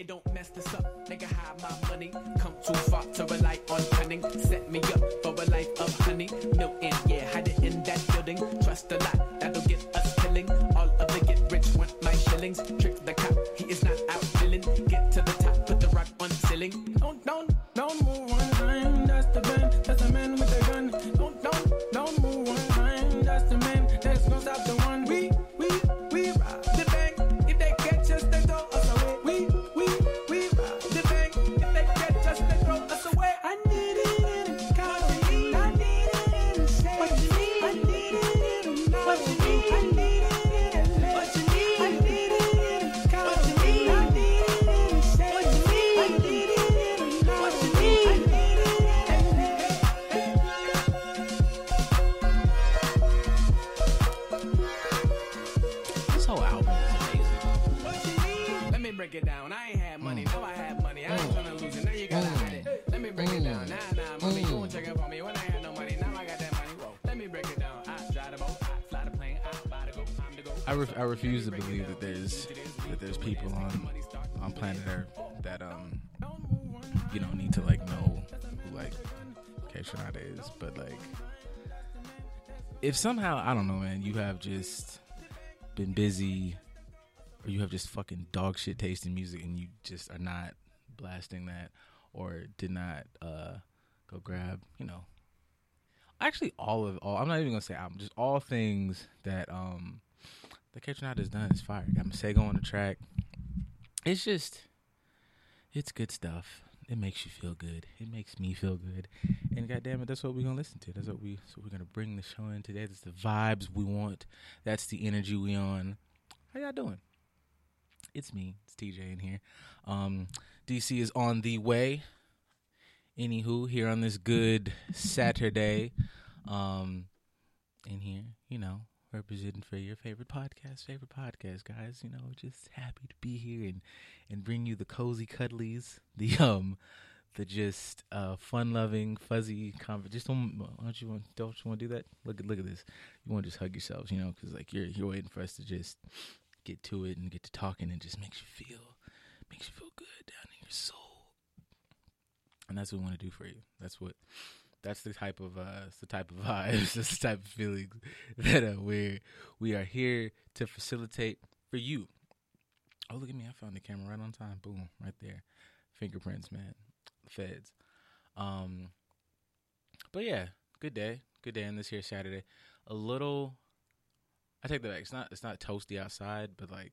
Hey, don't mess this up, nigga. Hide my money. Come too far to rely on cunning. Kaytranada is, but like if somehow I don't know, man, you have just been busy or you have just fucking dog shit tasting music and you just are not blasting that or did not uh go grab, you know. Actually all of all I'm not even gonna say album, just all things that um the Kaytranada has done is fire. Got Masego on the track. It's just it's good stuff. It makes you feel good. It makes me feel good. And goddamn it, that's what we're gonna listen to. That's what we so we're gonna bring the show in today. That's the vibes we want. That's the energy we on. How y'all doing? It's me. It's TJ in here. Um, DC is on the way. Anywho, here on this good Saturday, um, in here, you know, representing for your favorite podcast, favorite podcast, guys. You know, just happy to be here and and bring you the cozy cuddlies, the um, the just uh fun loving, fuzzy conversation. Just don't, don't you want don't you want to do that? Look at look at this. You want to just hug yourselves, you know, because like you're you're waiting for us to just get to it and get to talking, and just makes you feel makes you feel good down in your soul. And that's what we want to do for you. That's what that's the type of uh the type of vibes, that's the type of feelings that uh, we're we are here to facilitate for you. Oh look at me, I found the camera right on time. Boom, right there. Fingerprints, man. Feds. Um but yeah, good day. Good day on this here Saturday. A little I take that back. It's not it's not toasty outside, but like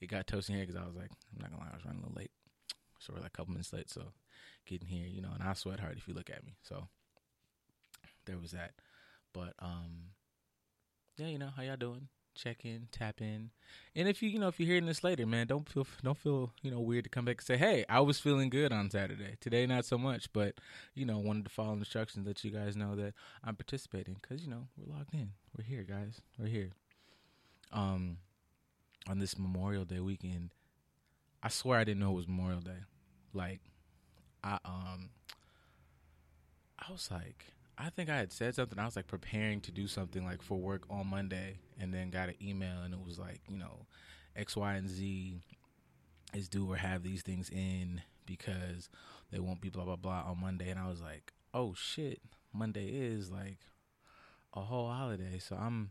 it got toasty here because I was like, I'm not gonna lie, I was running a little late, so we're like a couple minutes late. So getting here, you know, and I sweat hard if you look at me. So there was that. But um, yeah, you know how y'all doing? Check in, tap in, and if you you know if you're hearing this later, man, don't feel don't feel you know weird to come back and say, hey, I was feeling good on Saturday. Today, not so much, but you know wanted to follow instructions, let you guys know that I'm participating because you know we're logged in, we're here, guys, we're here. Um, on this Memorial Day weekend, I swear I didn't know it was Memorial Day. Like, I um, I was like, I think I had said something. I was like preparing to do something like for work on Monday, and then got an email, and it was like, you know, X, Y, and Z is due or have these things in because they won't be blah blah blah on Monday, and I was like, oh shit, Monday is like a whole holiday, so I'm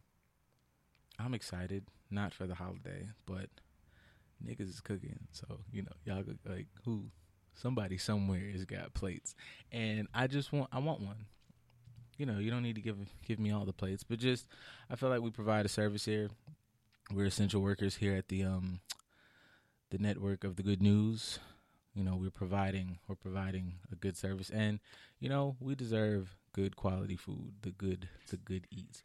I'm excited, not for the holiday, but niggas is cooking, so you know y'all like who somebody somewhere has got plates, and I just want I want one. You know, you don't need to give give me all the plates, but just I feel like we provide a service here. We're essential workers here at the um the network of the good news. You know, we're providing we're providing a good service, and you know we deserve good quality food, the good the good eats.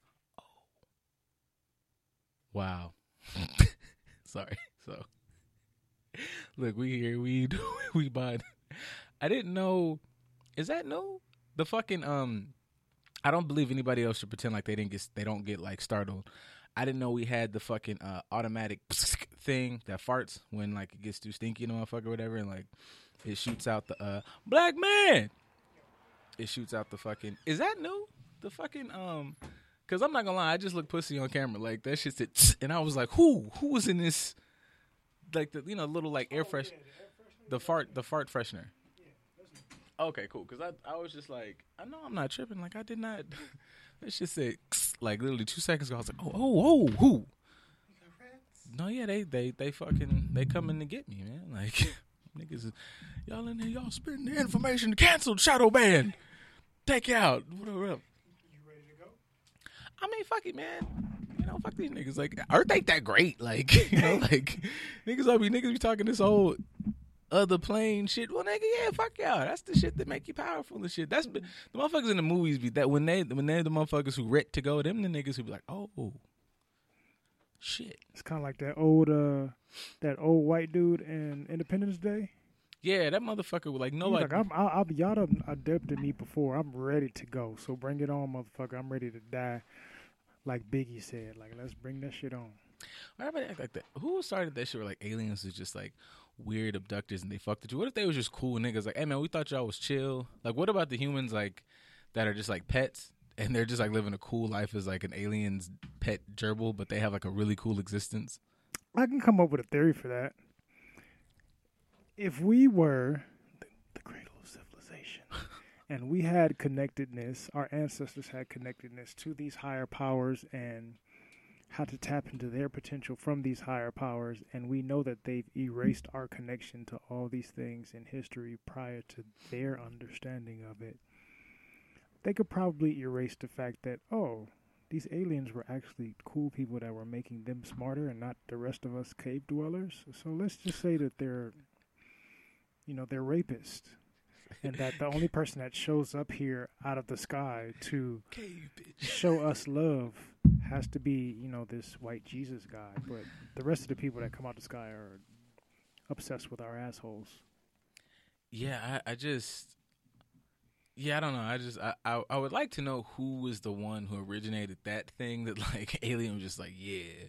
Wow. Sorry. So, look, we here. We do we bought. I didn't know. Is that no? The fucking um. I don't believe anybody else should pretend like they didn't get. They don't get like startled. I didn't know we had the fucking uh, automatic thing that farts when like it gets too stinky in motherfucker or whatever, and like it shoots out the uh black man. It shoots out the fucking. Is that new? The fucking um. Cause I'm not gonna lie, I just look pussy on camera. Like that shit said, and I was like, who? Who was in this? Like the you know little like air fresh. The fart, the fart freshener. Okay, cool. Because I, I was just like, I know I'm not tripping. Like I did not. This just said like literally two seconds ago. I was like, oh, oh, oh, who? No, yeah, they, they, they fucking, they coming to get me, man. Like niggas, y'all in there, y'all spitting the information. Canceled shadow ban. Take out. Whatever. up? You ready to go? I mean, fuck it, man. You know, fuck these niggas. Like, Earth ain't that great. Like, you know, like niggas will be niggas be talking this whole other plane shit. Well, nigga, yeah, fuck y'all. That's the shit that make you powerful and shit. That's the motherfuckers in the movies be that when they when they're the motherfuckers who ready to go, them the niggas who be like, oh, shit. It's kind of like that old uh that old white dude in Independence Day. Yeah, that motherfucker was like nobody. like, I'm, I'll, I'll, y'all done adapted me before. I'm ready to go. So bring it on, motherfucker. I'm ready to die. Like Biggie said, like let's bring that shit on. Why everybody act like that? Who started that shit where like aliens is just like weird abductors and they fucked with you? What if they was just cool niggas? Like, hey man, we thought y'all was chill. Like, what about the humans like that are just like pets and they're just like living a cool life as like an alien's pet gerbil, but they have like a really cool existence? I can come up with a theory for that. If we were the, the cradle of civilization and we had connectedness, our ancestors had connectedness to these higher powers and how to tap into their potential from these higher powers, and we know that they've erased our connection to all these things in history prior to their understanding of it. They could probably erase the fact that, oh, these aliens were actually cool people that were making them smarter and not the rest of us cave dwellers. So let's just say that they're, you know, they're rapists. And that the only person that shows up here out of the sky to show us love has to be, you know, this white Jesus guy. But the rest of the people that come out the sky are obsessed with our assholes. Yeah, I, I just yeah, I don't know. I just I, I I would like to know who was the one who originated that thing that like alien was just like, yeah,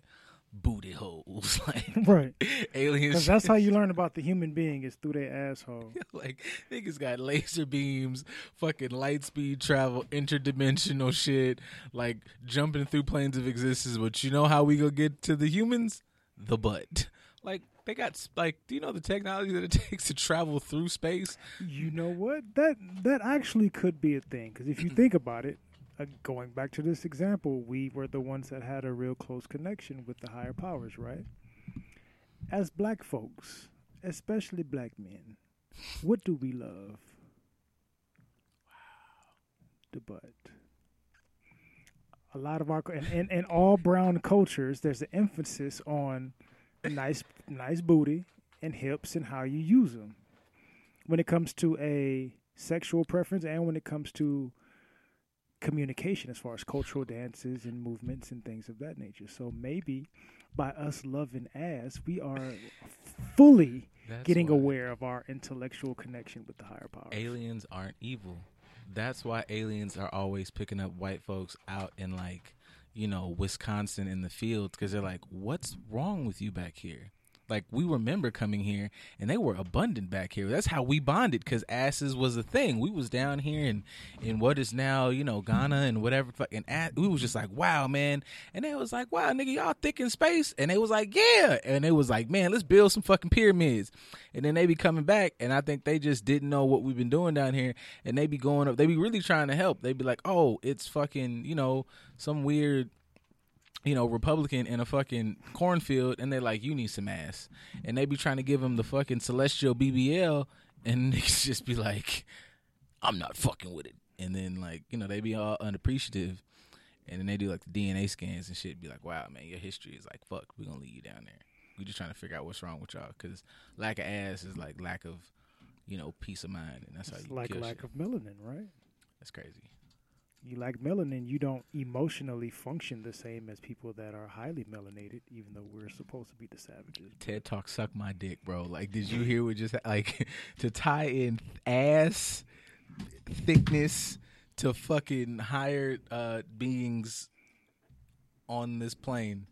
booty holes. like Right. aliens that's how you learn about the human being is through their asshole. like niggas got laser beams, fucking light speed travel, interdimensional shit, like jumping through planes of existence. But you know how we go get to the humans? The butt. Like they got like, do you know the technology that it takes to travel through space? You know what? That that actually could be a thing. Because if you think about it, uh, going back to this example, we were the ones that had a real close connection with the higher powers, right? As black folks, especially black men, what do we love? Wow. The butt. A lot of our and in, in all brown cultures, there's an emphasis on nice, nice booty and hips and how you use them when it comes to a sexual preference and when it comes to communication as far as cultural dances and movements and things of that nature. So maybe by us loving ass, we are fully That's getting aware of our intellectual connection with the higher power. Aliens aren't evil. That's why aliens are always picking up white folks out in like, you know, Wisconsin in the fields because they're like, "What's wrong with you back here?" Like we remember coming here and they were abundant back here. That's how we bonded because asses was a thing. We was down here in in what is now you know Ghana and whatever fucking ass. We was just like wow man, and they was like wow nigga y'all thick in space, and they was like yeah, and they was like man let's build some fucking pyramids, and then they be coming back, and I think they just didn't know what we've been doing down here, and they be going up, they be really trying to help. They be like oh it's fucking you know some weird you know, Republican in a fucking cornfield, and they're like, "You need some ass," and they be trying to give him the fucking celestial BBL, and niggas just be like, "I'm not fucking with it," and then like, you know, they be all unappreciative, and then they do like the DNA scans and shit, be like, "Wow, man, your history is like fuck. We're gonna leave you down there. We just trying to figure out what's wrong with y'all, because lack of ass is like lack of, you know, peace of mind, and that's how It's you like lack shit. of melanin, right? That's crazy. You lack melanin, you don't emotionally function the same as people that are highly melanated, even though we're supposed to be the savages. TED Talk suck my dick, bro. Like, did you hear what just like to tie in ass thickness to fucking higher uh, beings on this plane?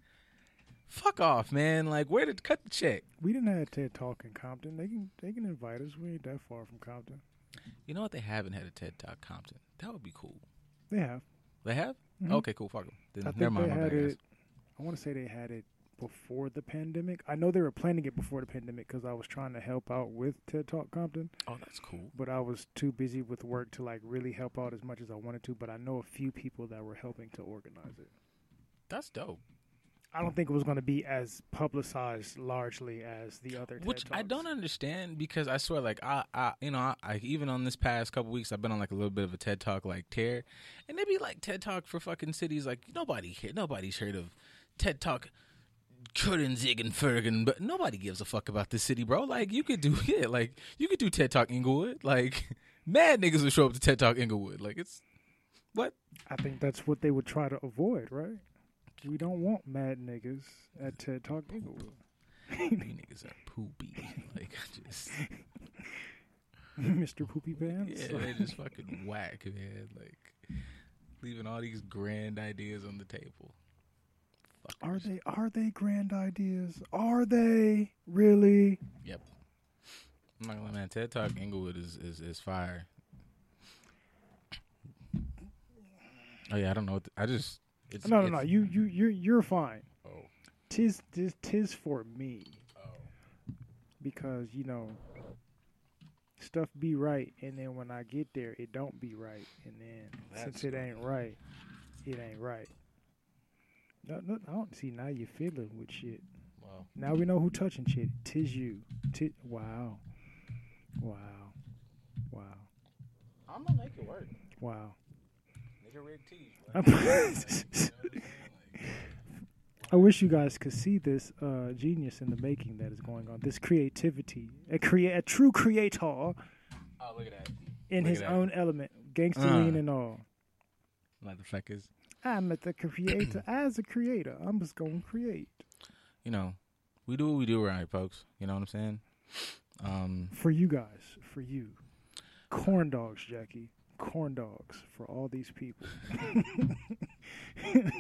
Fuck off, man. Like, where did cut the check? We didn't have TED Talk in Compton. They can they can invite us. We ain't that far from Compton. You know what? They haven't had a TED Talk Compton. That would be cool. They have. They have? Mhm. Okay, cool. Fuck them. I Then, think never mind. they had it. I want to say they had it before the pandemic. I know they were planning it before the pandemic because I was trying to help out with TED Talk Compton, Oh, that's cool. but I was too busy with work to like really help out as much as I wanted to. But I know a few people that were helping to organize it. That's dope. I don't think it was going to be as publicized largely as the other. TED Which I don't understand because I swear, like I, I you know, I, I even on this past couple weeks, I've been on like a little bit of a TED Talk like tear, and they be like TED Talk for fucking cities. Like nobody here, nobody's heard of TED Talk. Curtin, Zig, and Fergan, but nobody gives a fuck about this city, bro. Like you could do it, like you could do TED Talk Inglewood. Like mad niggas would show up to TED Talk Inglewood. Like it's what? I think that's what they would try to avoid, right? We don't want mad niggas at TED Talk Inglewood. You niggas are poopy. Like just Mr. Poopy Pants. Yeah, they just fucking whack, man. Like leaving all these grand ideas on the table. Are Fuckers. they are they grand ideas? Are they really? Yep. I'm not gonna lie, man. TED Talk Inglewood is, is, is fire. Oh yeah, I don't know. I just it's, No, no, it's, no. You you you're you're fine. Oh, Tis tis tis for me oh. because you know stuff be right, and then when I get there, it don't be right, and then That's since it ain't right, it ain't right. No, no, I don't see now you're fiddling with shit. Well, Now we know who touching shit. Tis you. Tis, wow. Wow. Wow. I'm gonna make it work. Wow. Nigga rig tees. I wish you guys could see this uh, genius in the making that is going on. This creativity, a create, a true creator Oh, look at that. in Look his at that. own element, gangster lean Uh. and all. Motherfuckers. I'm at the creator. As a creator, I'm just gonna create You know, we do what we do around here, folks. You know what I'm saying? Um, for you guys, for you. Corn dogs, Jackie. Corn dogs for all these people.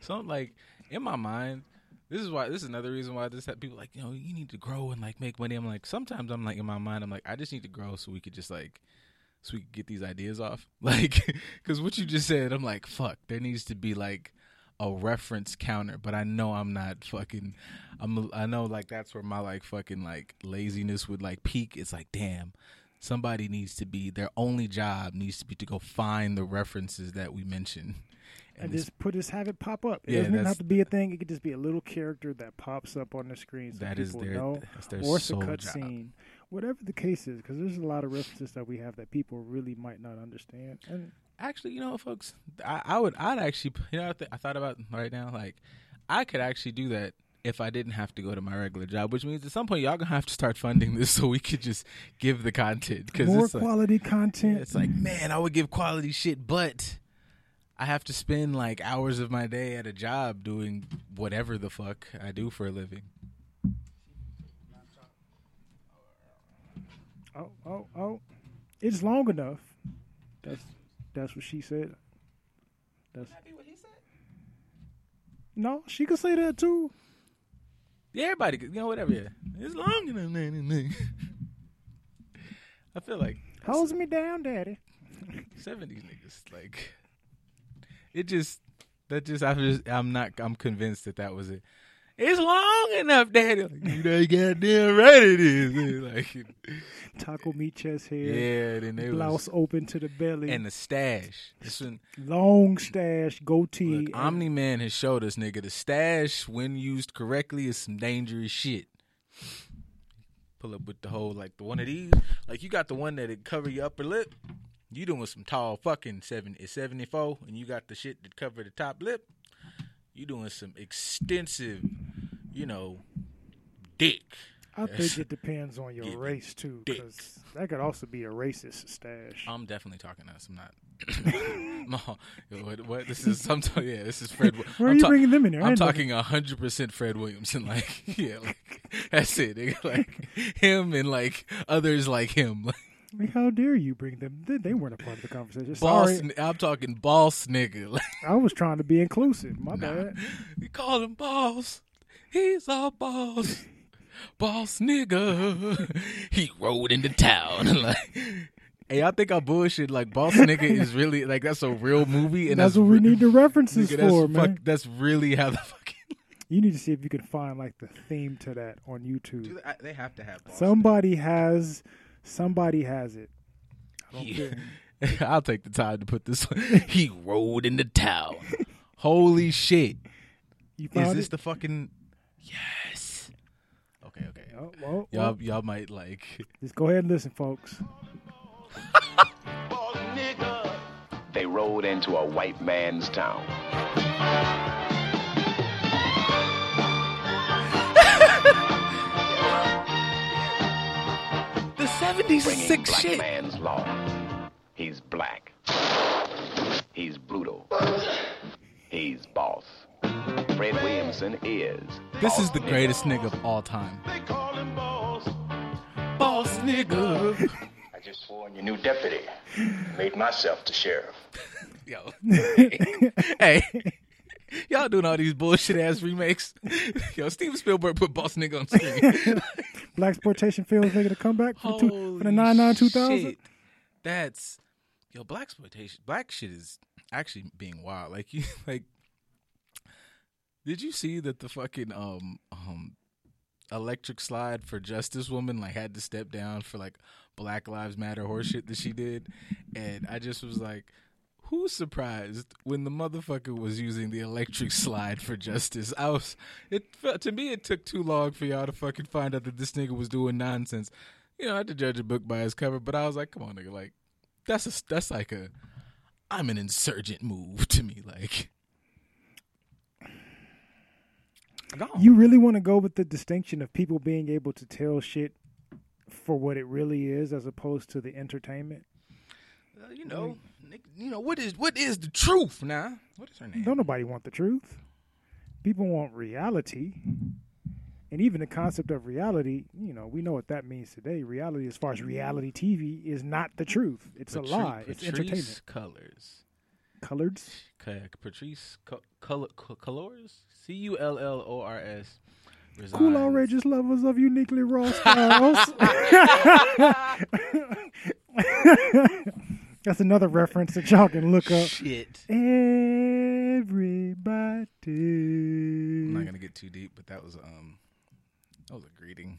So like in my mind, this is why this is another reason why this people like you know you need to grow and like make money. I'm like sometimes I'm like in my mind I'm like I just need to grow so we could just like so we could get these ideas off. Like because what you just said, I'm like fuck. There needs to be like a reference counter, but I know I'm not fucking. I'm I know like that's where my like fucking like laziness would like peak. It's like damn. Somebody needs to be their only job needs to be to go find the references that we mentioned, and this- just put this have it pop up. It Yeah, doesn't have to be a thing. It could just be a little character that pops up on the screen so that is people their know, their or it's a sole cut job. scene, whatever the case is. Because there's a lot of references that we have that people really might not understand. And Actually, you know, folks, I, I would, I'd actually, you know, I, th- I thought about right now, like, I could actually do that if I didn't have to go to my regular job, which means at some point y'all gonna have to start funding this so we could just give the content because more it's like, quality content. it's like, man, I would give quality shit, but I have to spend like hours of my day at a job doing whatever the fuck I do for a living. oh, oh, oh, it's long enough. That's that's what she said. That's That what he said? no, she could say that too. Yeah, everybody, you know, whatever. Yeah, it's long enough. nah, nah, nah. I feel like Holds me down, daddy. seventies niggas. Like it just that just I just I'm not I'm convinced that that was it. It's long enough, Daddy. Like, you know, goddamn right it is. Like Taco meat chest hair, yeah, then they blouse was open to the belly, and the stash. This one, long stash, goatee. look, Omni Man has showed us, nigga, the stash when used correctly is some dangerous shit. Pull up with the whole like the one of these, like you got the one that it cover your upper lip. You doing some tall fucking seven it's seventy four, and you got the shit that cover the top lip. You doing some extensive, you know, dick. I think it depends on your race too, because that could also be a racist stash. I'm definitely talking us. I'm not. no, what, what? This is I'm some. Yeah, this is Fred. Where are I'm you ta- bringing them in there? I'm talking hundred percent Fred Williamson. Like, yeah, like that's it. nigga. Like him and like others like him. Like, Like, how dare you bring them? They, they weren't a part of the conversation. boss. Sorry, I'm talking boss nigga. Like, I was trying to be inclusive. My nah, bad. we call him boss. He's a boss. Boss nigga. he rode into town. like, hey, I think I bullshit. Like, boss nigga is really like that's a real movie, and that's that's, what we re- need the references Nigga, that's for, fuck- man. that's really how the fucking You need to see if you can find like the theme to that on YouTube. Do they, I- they have to have Boss Somebody has, somebody has it. I don't Yeah. care. I'll take the time to put this. one. he rode into town. Holy shit! You Is this it? the fucking? Yes. Okay, okay. Oh, well, Y'all, well, y'all might like. just go ahead and listen, folks. They rode into a white man's town. The seventies is bringing sick black shit. man's law. He's black. He's brutal. He's boss. Fred Williamson is. This is the greatest nigga of all time. They call him boss Boss nigga. I just swore in your new deputy. Made myself the sheriff. Yo. hey. Y'all doing all these bullshit ass remakes. Yo, Steven Spielberg put Boss Nigga on screen. Black exploitation films making a comeback for the, two, for the Holy 99 2000. That's yo, black exploitation. Black shit is actually being wild. Like you like did you see that the fucking um um electric slide for justice woman like had to step down for like Black Lives Matter horseshit that she did? And I just was like Who's surprised when the motherfucker was using the electric slide for justice? I was it to me it took too long for y'all to fucking find out that this nigga was doing nonsense. You know, not to judge a book by its cover, but I was like, come on, nigga, like that's a that's like a I'm an insurgent move to me, like. Gone. You really want to go with the distinction of people being able to tell shit for what it really is as opposed to the entertainment? Uh, you know, nigga, you know what is what is the truth now? What is her name? Don't nobody want the truth. People want reality. And even the concept of reality, you know, we know what that means today. Reality, as far as reality TV, is not the truth. It's a lie. It's Patrisse entertainment. Cullors. Colored. Patrisse Co- Color Co- Cullors. C U L L O R S. Cool, outrageous lovers of uniquely raw styles. That's another reference that y'all can look up. Shit. Everybody. I'm not gonna get too deep, but that was um, that was a greeting.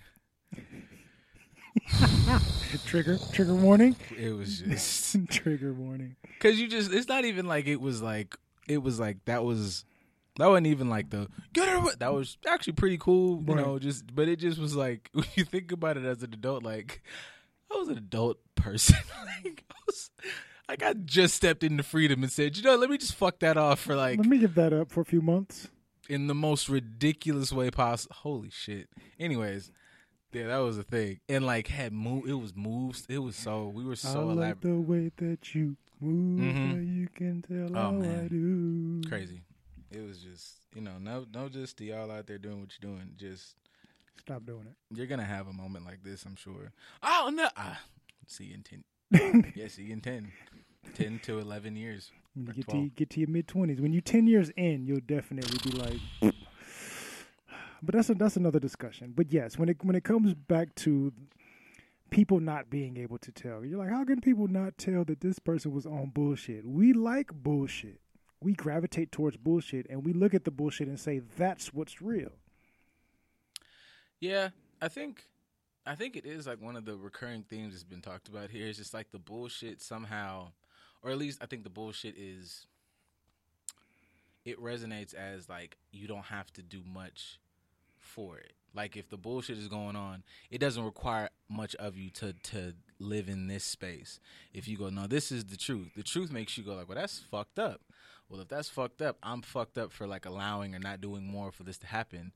Trigger. Trigger warning. It was just Trigger warning. because you just it's not even like it was like it was like that was that wasn't even like the get her that was actually pretty cool you Right. know just but it just was like when you think about it as an adult like I was an adult person like I was like I just stepped into freedom and said you know let me just fuck that off for like Let me give that up for a few months. in the most ridiculous way possible holy shit anyways yeah that was the thing and like had move it was moves it was so we were so I like elaborate the way that you move. Mhm. You can tell Oh, man. I do. crazy. It was just you know no no just to y'all out there doing what you're doing. Just Stop doing it. you're gonna have a moment like this, I'm sure. Oh no, ah, see you in ten. yeah, see you in 10. 10 to eleven years. When you Or get to get to your mid twenties, when you're ten years in, you'll definitely be like. But that's a, that's another discussion. But yes, when it when it comes back to people not being able to tell, you're like, how can people not tell that this person was on bullshit? We like bullshit. We gravitate towards bullshit, and we look at the bullshit and say that's what's real. Yeah, I think I think it is like one of the recurring themes that's been talked about here. Is just like the bullshit somehow, or at least I think the bullshit is it resonates as like you don't have to do much for it. Like if the bullshit is going on, it doesn't require much of you to to live in this space. If you go, no, this is the truth. The truth makes you go like, well, that's fucked up. Well, if that's fucked up, I'm fucked up for like allowing or not doing more for this to happen.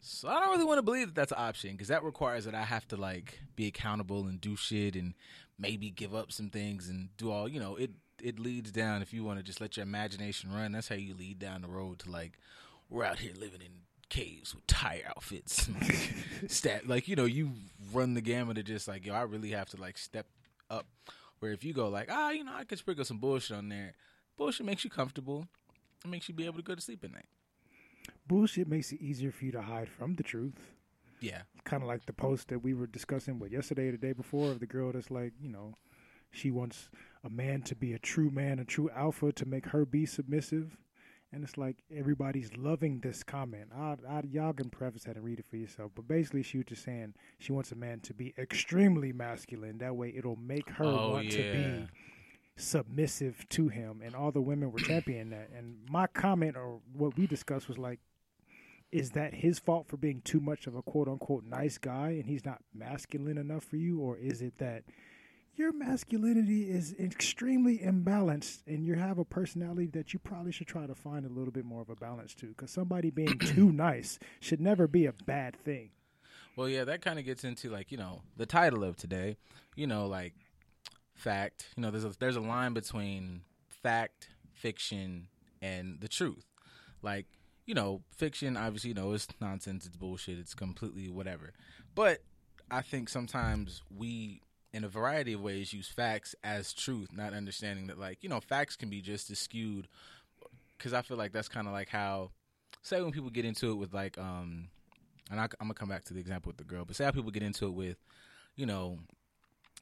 So I don't really want to believe that that's an option because that requires that I have to like be accountable and do shit and maybe give up some things and do all you know. It it leads down if you want to just let your imagination run. That's how you lead down the road to like we're out here living in caves with tire outfits, stat like you know you run the gamut of just like yo I really have to like step up. Where if you go like ah you know I could sprinkle some bullshit on there, bullshit makes you comfortable. It makes you be able to go to sleep at night. Bullshit makes it easier for you to hide from the truth. Yeah. kind of like the post that we were discussing, what yesterday or the day before, of the girl that's like, you know, she wants a man to be a true man, a true alpha, to make her be submissive, and it's like everybody's loving this comment. I, I, y'all can preface that and read it for yourself. But basically, she was just saying she wants a man to be extremely masculine. That way, it'll make her Oh, want to be submissive to him. And all the women were championing that. And my comment or what we discussed was like, is that his fault for being too much of a quote unquote nice guy and he's not masculine enough for you? Or is it that your masculinity is extremely imbalanced and you have a personality that you probably should try to find a little bit more of a balance to? Because somebody being too nice should never be a bad thing. Well, yeah, that kind of gets into like you know the title of today. You know, like fact. You know, there's a there's a line between fact, fiction, and the truth. Like you know, fiction obviously you know it's nonsense, it's bullshit, it's completely whatever. But I think sometimes we, in a variety of ways, use facts as truth, not understanding that like you know facts can be just as skewed. Because I feel like that's kind of like how, say, when people get into it with like um and I, I'm gonna come back to the example with the girl, but say how people get into it with, you know,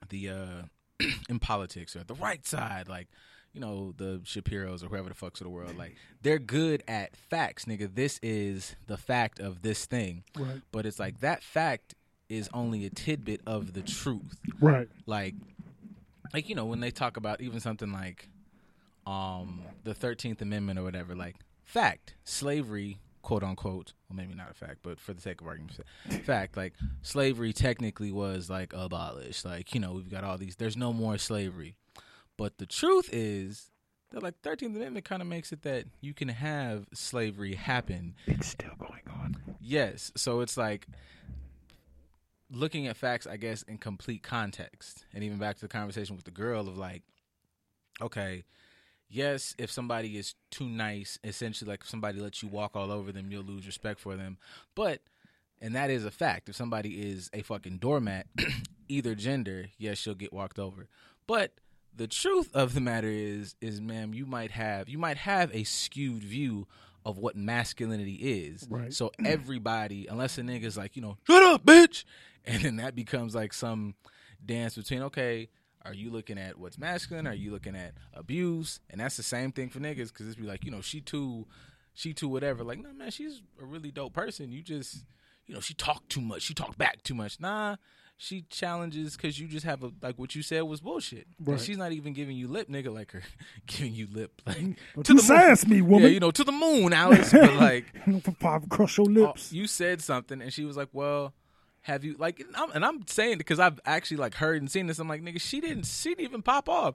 the uh in politics or the right side, like you know the Shapiro's or whoever the fucks of the world, like they're good at facts, nigga. This is the fact of this thing, Right. but it's like that fact is only a tidbit of the truth Right. like like you know when they talk about even something like um the 13th amendment or whatever like fact slavery quote unquote well maybe not a fact but for the sake of argument fact like slavery technically was like abolished like you know we've got all these there's no more slavery but the truth is that like 13th amendment kind of makes it that you can have slavery happen It's still going on. Yes. So it's like looking at facts, I guess, in complete context. And even back to the conversation with the girl of like, okay, yes, if somebody is too nice, essentially like if somebody lets you walk all over them, you'll lose respect for them. But and that is a fact. If somebody is a fucking doormat, either gender, yes, she'll get walked over. But the truth of the matter is, is ma'am, you might have you might have a skewed view of what masculinity is. Right. So mm. everybody, unless a nigga's like, you know, shut up, bitch, and then that becomes like some dance between, okay, are you looking at what's masculine? Are you looking at abuse? And that's the same thing for niggas because it's be like, you know, she too, she too, whatever. Like, no, man, she's a really dope person. You just, you know, she talked too much. She talked back too much. Nah, she challenges because you just have a like what you said was bullshit. Right. she's not even giving you lip, nigga, like her giving you lip, like Don't to you the moon. me, woman. Yeah, you know, to the moon, Alice. but like, Pop, crush your oh, lips. you said something, and she was like, "Well, have you like?" And I'm, and I'm saying because I've actually like heard and seen this. I'm like, nigga, she didn't, she didn't even pop off.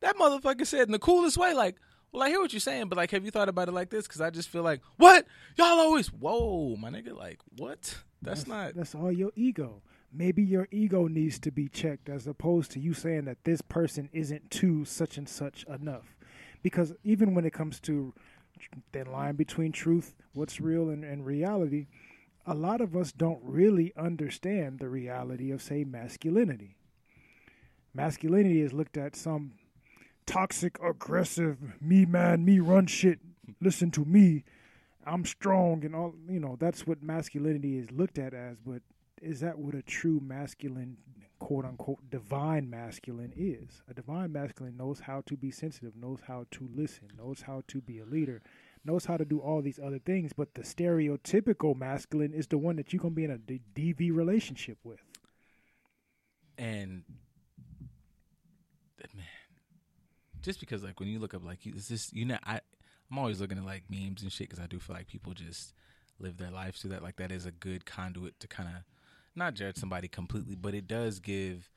That motherfucker said in the coolest way, like, "Well, I hear what you're saying, but like, have you thought about it like this?" Because I just feel like, what y'all always, whoa, my nigga, like, what? That's, not. That's all your ego. Maybe your ego needs to be checked as opposed to you saying that this person isn't too such and such enough. Because even when it comes to that line between truth, what's real, and, and reality, a lot of us don't really understand the reality of, say, masculinity. Masculinity is looked at some toxic, aggressive, me man, me run shit, listen to me, I'm strong, and all, you know, that's what masculinity is looked at as. But is that what a true masculine, quote unquote, divine masculine is? A divine masculine knows how to be sensitive, knows how to listen, knows how to be a leader, knows how to do all these other things. But the stereotypical masculine is the one that you're going to be in a D- DV relationship with. and man, just because like when you look up like it's just you know I I'm always looking at like memes and shit because I do feel like people just live their lives through that. Like that is a good conduit to kind of not judge somebody completely, but it does give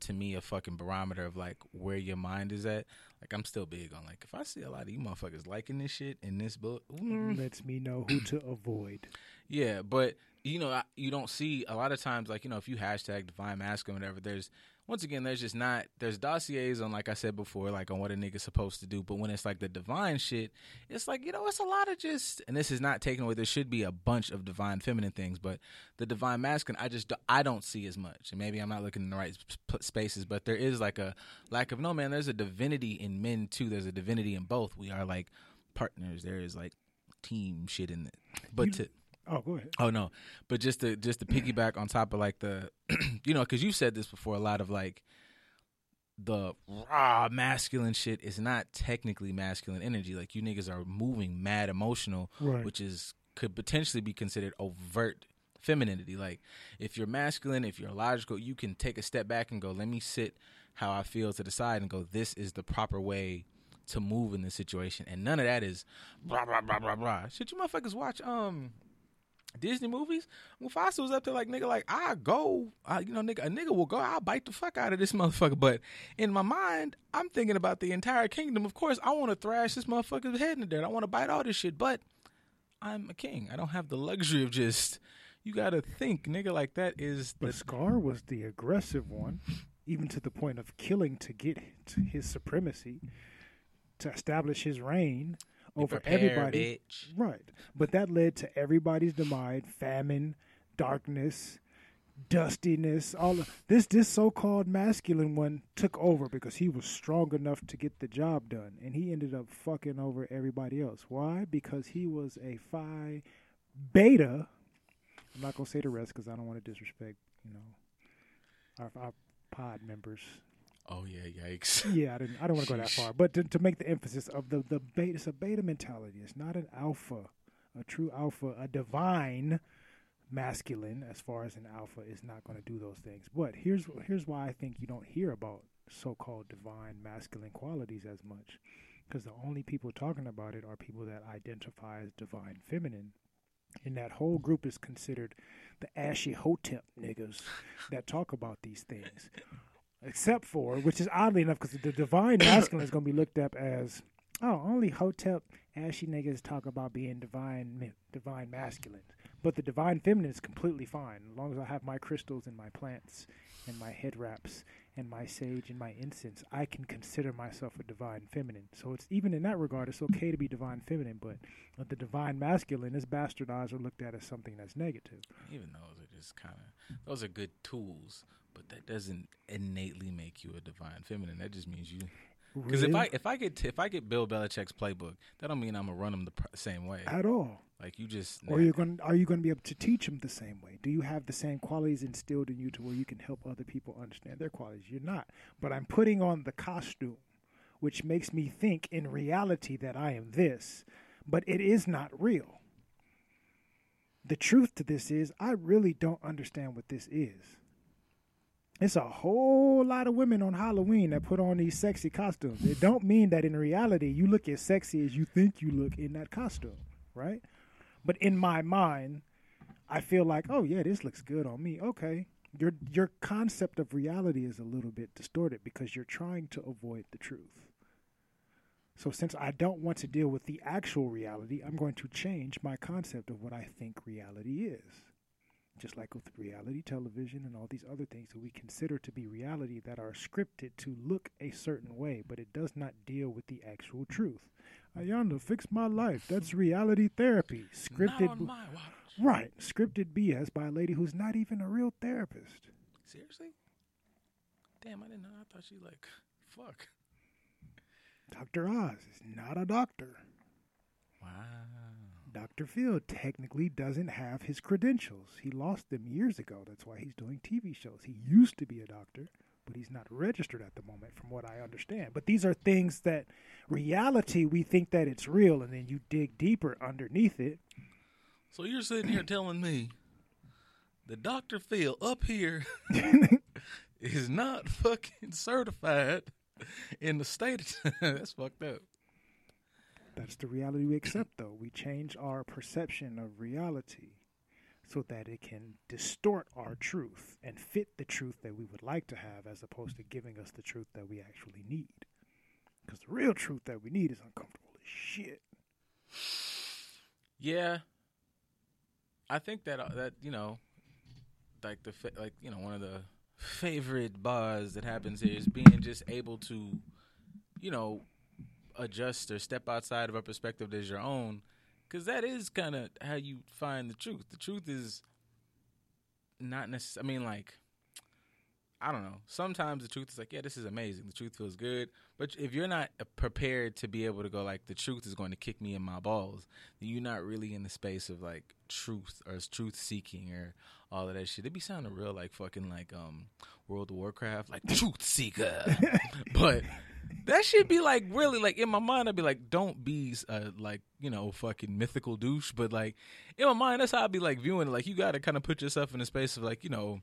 to me a fucking barometer of like where your mind is at. Like I'm still big on like if I see a lot of you motherfuckers liking this shit in this book, mm, Lets me know who to avoid. yeah, but you know, you don't see a lot of times, like you know, if you hashtag divine masculine, whatever. There's once again, there's just not there's dossiers on, like I said before, like on what a nigga's supposed to do. But when it's like the divine shit, it's like you know, it's a lot of just. And this is not taken away. There should be a bunch of divine feminine things, but the divine masculine, I just I don't see as much. And maybe I'm not looking in the right spaces, but there is like a lack of no man. There's a divinity in men too. There's a divinity in both. We are like partners. There is like team shit in it. But to Oh, go ahead. Oh no, but just to just to piggyback on top of like the, you know, because you said this before. A lot of like, the raw masculine shit is not technically masculine energy. Like you niggas are moving mad emotional, Right. which is could potentially be considered overt femininity. Like if you're masculine, if you're logical, you can take a step back and go, let me sit how I feel to the side and go, this is the proper way to move in this situation. And none of that is blah blah blah blah blah. Shit, you motherfuckers watch um Disney movies. Mufasa was up there like nigga, like I go, I, you know, nigga, a nigga will go. I'll bite the fuck out of this motherfucker. But in my mind, I'm thinking about the entire kingdom. Of course, I want to thrash this motherfucker's head in the dirt. I want to bite all this shit. But I'm a king. I don't have the luxury of just. You gotta think, nigga, like that is But the Scar was the aggressive one, even to the point of killing to get his supremacy, to establish his reign over prepare, everybody. bitch. Right. But that led to everybody's demise, famine, darkness, dustiness, all of this this so called masculine one took over because he was strong enough to get the job done. And he ended up fucking over everybody else. Why? Because he was a phi beta. I'm not gonna say the rest because I don't want to disrespect, you know, our, our pod members. Oh yeah, yikes. Yeah, I didn't. I don't want to go that far, but to, to make the emphasis of the the beta, it's a beta mentality. It's not an alpha, a true alpha, a divine masculine. As far as an alpha is not going to do those things. But here's here's why I think you don't hear about so-called divine masculine qualities as much, because the only people talking about it are people that identify as divine feminine. And that whole group is considered the ashy hotep niggas that talk about these things except for, which is oddly enough, because the divine masculine is going to be looked up as, oh, only Hotep ashy niggas talk about being divine, divine masculine, but the divine feminine is completely fine as long as I have my crystals and my plants and my head wraps and my sage and my incense. I can consider myself a divine feminine. So it's even in that regard, it's okay to be divine feminine, but the divine masculine is bastardized or looked at as something that's negative. Even those are just kind of those are good tools, but that doesn't innately make you a divine feminine. That just means you. Because if I if I get if I get Bill Belichick's playbook, that don't mean I'm gonna run him the pr- same way. at all. Like you just Or you're going are you going to be able to teach them the same way? Do you have the same qualities instilled in you to where you can help other people understand their qualities? You're not. But I'm putting on the costume, which makes me think in reality that I am this, but it is not real. The truth to this is I really don't understand what this is. It's a whole lot of women on Halloween that put on these sexy costumes. It don't mean that in reality you look as sexy as you think you look in that costume, right? But in my mind, I feel like, oh yeah, this looks good on me. Okay. Your your concept of reality is a little bit distorted because you're trying to avoid the truth. So since I don't want to deal with the actual reality, I'm going to change my concept of what I think reality is. Just like with reality television and all these other things that we consider to be reality that are scripted to look a certain way, but it does not deal with the actual truth. Iyanla, fix my life. That's reality therapy. Scripted. Not on my watch. Right, scripted BS by a lady who's not even a real therapist. Seriously? Damn, I didn't know. I thought she like fuck. Dr. Oz is not a doctor. Wow. Dr. Phil technically doesn't have his credentials. He lost them years ago. That's why he's doing TV shows. He used to be a doctor, but he's not registered at the moment, from what I understand. But these are things that reality, we think that it's real, and then you dig deeper underneath it. So you're sitting here telling me that Dr. Phil up here is not fucking certified in the state. Of- That's fucked up. That's the reality we accept, though. We change our perception of reality so that it can distort our truth and fit the truth that we would like to have as opposed to giving us the truth that we actually need. Because the real truth that we need is uncomfortable as shit. Yeah, I think that uh, that you know, like the fa- like you know one of the favorite bars that happens here is being just able to, you know, adjust or step outside of a perspective that's your own, because that is kind of how you find the truth. The truth is not necessarily. I mean, like, I don't know. Sometimes the truth is like, yeah, this is amazing. The truth feels good. But if you're not uh, prepared to be able to go like the truth is going to kick me in my balls, then you're not really in the space of like truth or truth seeking or all of that shit. It'd be sounding real like fucking like um World of Warcraft, like truth seeker. but that should be like really like in my mind. I'd be like, don't be uh, like you know fucking mythical douche. But like in my mind, that's how I'd be like viewing. Like you got to kind of put yourself in the space of like you know,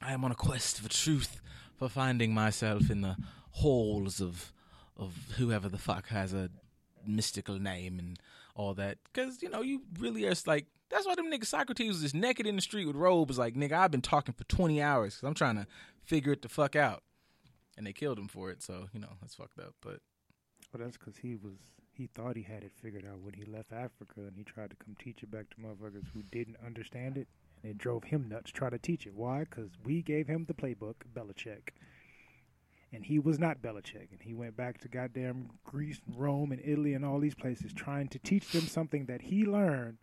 I am on a quest for truth, for finding myself in the halls of of whoever the fuck has a mystical name and all that. Because you know you really are like. That's why them niggas Socrates was just naked in the street with robes. Like, nigga, I've been talking for 20 hours because I'm trying to figure it the fuck out and they killed him for it. So you know that's fucked up. But Well, that's because he was he thought he had it figured out when he left Africa, and he tried to come teach it back to motherfuckers who didn't understand it, and it drove him nuts. trying to teach it. Why? Because we gave him the playbook, Belichick, and he was not Belichick, and he went back to goddamn Greece, and Rome, and Italy, and all these places, trying to teach them something that he learned.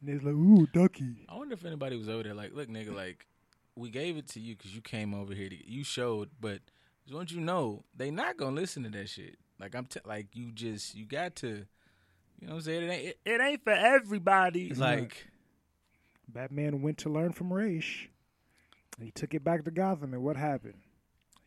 And it's like, ooh, ducky. I wonder if anybody was over there like, look, nigga, like we gave it to you because you came over here to you showed, but just want you to know they not gonna listen to that shit. Like I'm t- like you just you got to, you know what I'm saying? It ain't it, it ain't for everybody. It's like Batman went to learn from Ra's. And he took it back to Gotham, and what happened?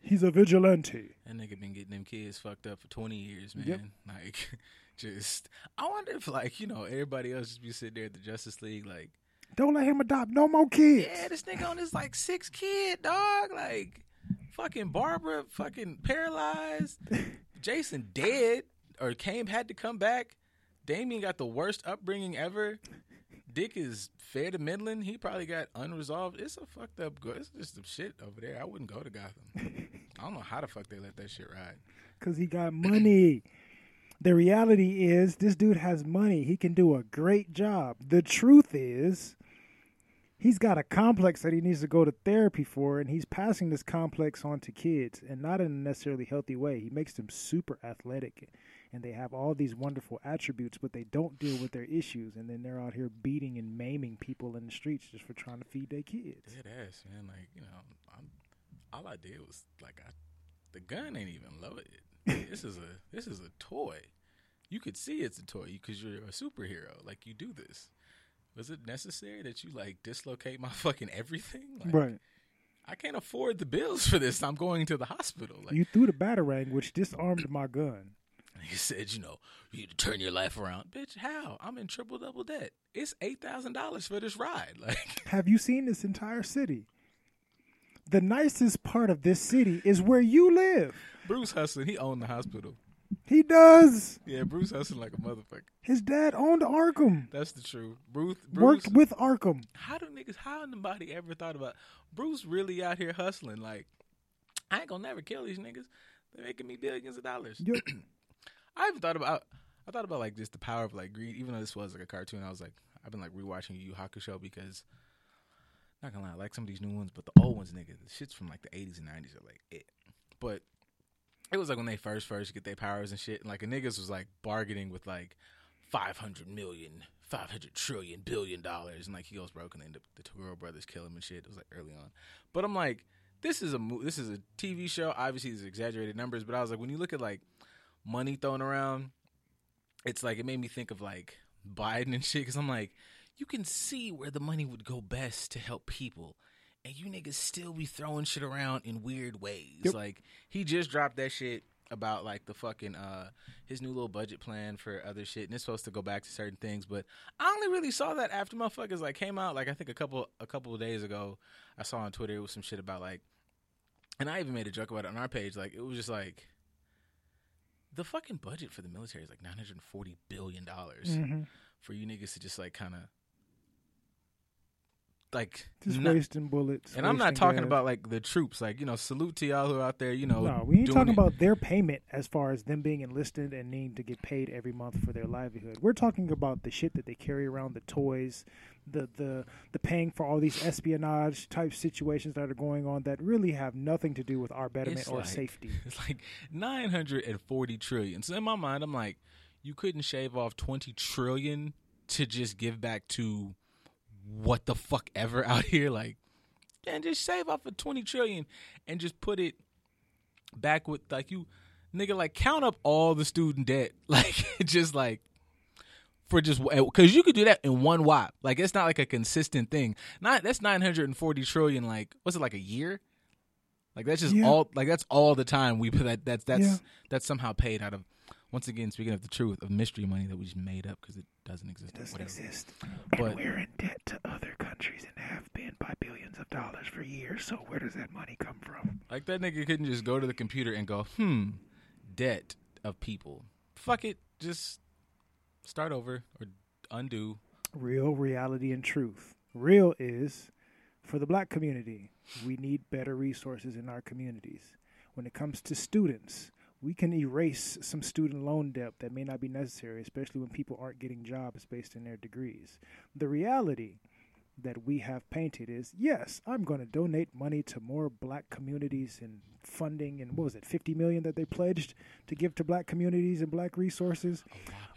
He's a vigilante. that nigga been getting them kids fucked up for 20 years, man. Yep. Like just I wonder if like you know everybody else just be sitting there at the Justice League like. Don't let him adopt no more kids. Yeah, this nigga on his like six kid dog, like fucking Barbara, fucking paralyzed. Jason dead or came had to come back. Damian got the worst upbringing ever. Dick is fair to Midland. He probably got unresolved. It's a fucked up. Go- it's just some shit over there. I wouldn't go to Gotham. I don't know how the fuck they let that shit ride. Because he got money. The reality is, this dude has money. He can do a great job. The truth is, he's got a complex that he needs to go to therapy for, and he's passing this complex on to kids, and not in a necessarily healthy way. He makes them super athletic, and they have all these wonderful attributes, but they don't deal with their issues, and then they're out here beating and maiming people in the streets just for trying to feed their kids. Dead ass, man. Like you know, I'm, all I did was like I, the gun ain't even loaded. This is a this is a toy. You could see it's a toy because you're a superhero. Like you do this. Was it necessary that you like dislocate my fucking everything? Like, Right. I can't afford the bills for this. I'm going to the hospital. Like You threw the batarang, which disarmed my gun. he said, you know, you need to turn your life around, bitch. How? I'm in triple double debt. It's eight thousand dollars for this ride. Like Have you seen this entire city? The nicest part of this city is where you live. Bruce hustling. He owned the hospital. He does. Yeah, Bruce hustling like a motherfucker. His dad owned Arkham. That's the truth. Bruce, Bruce Worked with Arkham. how do niggas how nobody ever thought about Bruce really out here hustling like I ain't gonna never kill these niggas. They're making me billions of dollars. Yep. I even thought about I thought about like just the power of like greed, even though this was like a cartoon, I was like I've been like rewatching Yu Hakusho because not gonna lie, I like some of these new ones, but the old ones, nigga, the shit's from like the eighties and nineties are like it. But it was like when they first first get their powers and shit, and like a niggas was like bargaining with like 500 million, 500 trillion billion dollars, and like he goes broke, and then the, the Toguro brothers kill him and shit. It was like early on, but I'm like, this is a this is a TV show. Obviously, these exaggerated numbers, but I was like, when you look at like money thrown around, it's like it made me think of like Biden and shit, because I'm like, you can see where the money would go best to help people. And you niggas still be throwing shit around in weird ways. Yep. Like he just dropped that shit about like the fucking uh his new little budget plan for other shit and it's supposed to go back to certain things but i only really saw that after motherfuckers like came out like i think a couple a couple of days ago i saw on twitter it was some shit about like and i even made a joke about it on our page like it was just like the fucking budget for the military is like 940 billion dollars hmm for you niggas to just like kind of like Just not- wasting bullets. and I'm not talking gas. about like the troops, like you know, salute to y'all who are out there, you know. No, we ain't talking it. about their payment as far as them being enlisted and needing to get paid every month for their livelihood. We're talking about the shit that they carry around, the toys, the the the paying for all these espionage type situations that are going on that really have nothing to do with our betterment It's or like- safety. It's like 940 trillion. So in my mind, I'm like, you couldn't shave off 20 trillion to just give back to what the fuck ever out here. Like, and just save off of twenty trillion and just put it back with like you nigga like count up all the student debt like just like for just because eh, you could do that in one wop like it's not like a consistent thing not that's 940 trillion like what's it like a year like that's just Yeah. all like that's all the time we put that that's that's Yeah. that's somehow paid out of once again speaking of the truth of mystery money that we just made up because it doesn't exist It doesn't exist. But- and we're in debt to other countries and have been by billions of dollars for years. So where does that money come from? Like that nigga couldn't just go to the computer and go, hmm, debt of people. Fuck it, just start over or undo. Real reality and truth. Real is for the black community, we need better resources in our communities. When it comes to students, we can erase some student loan debt that may not be necessary, especially when people aren't getting jobs based on their degrees. The reality that we have painted is yes, I'm going to donate money to more black communities and funding and what was it, 50 million that they pledged to give to black communities and black resources.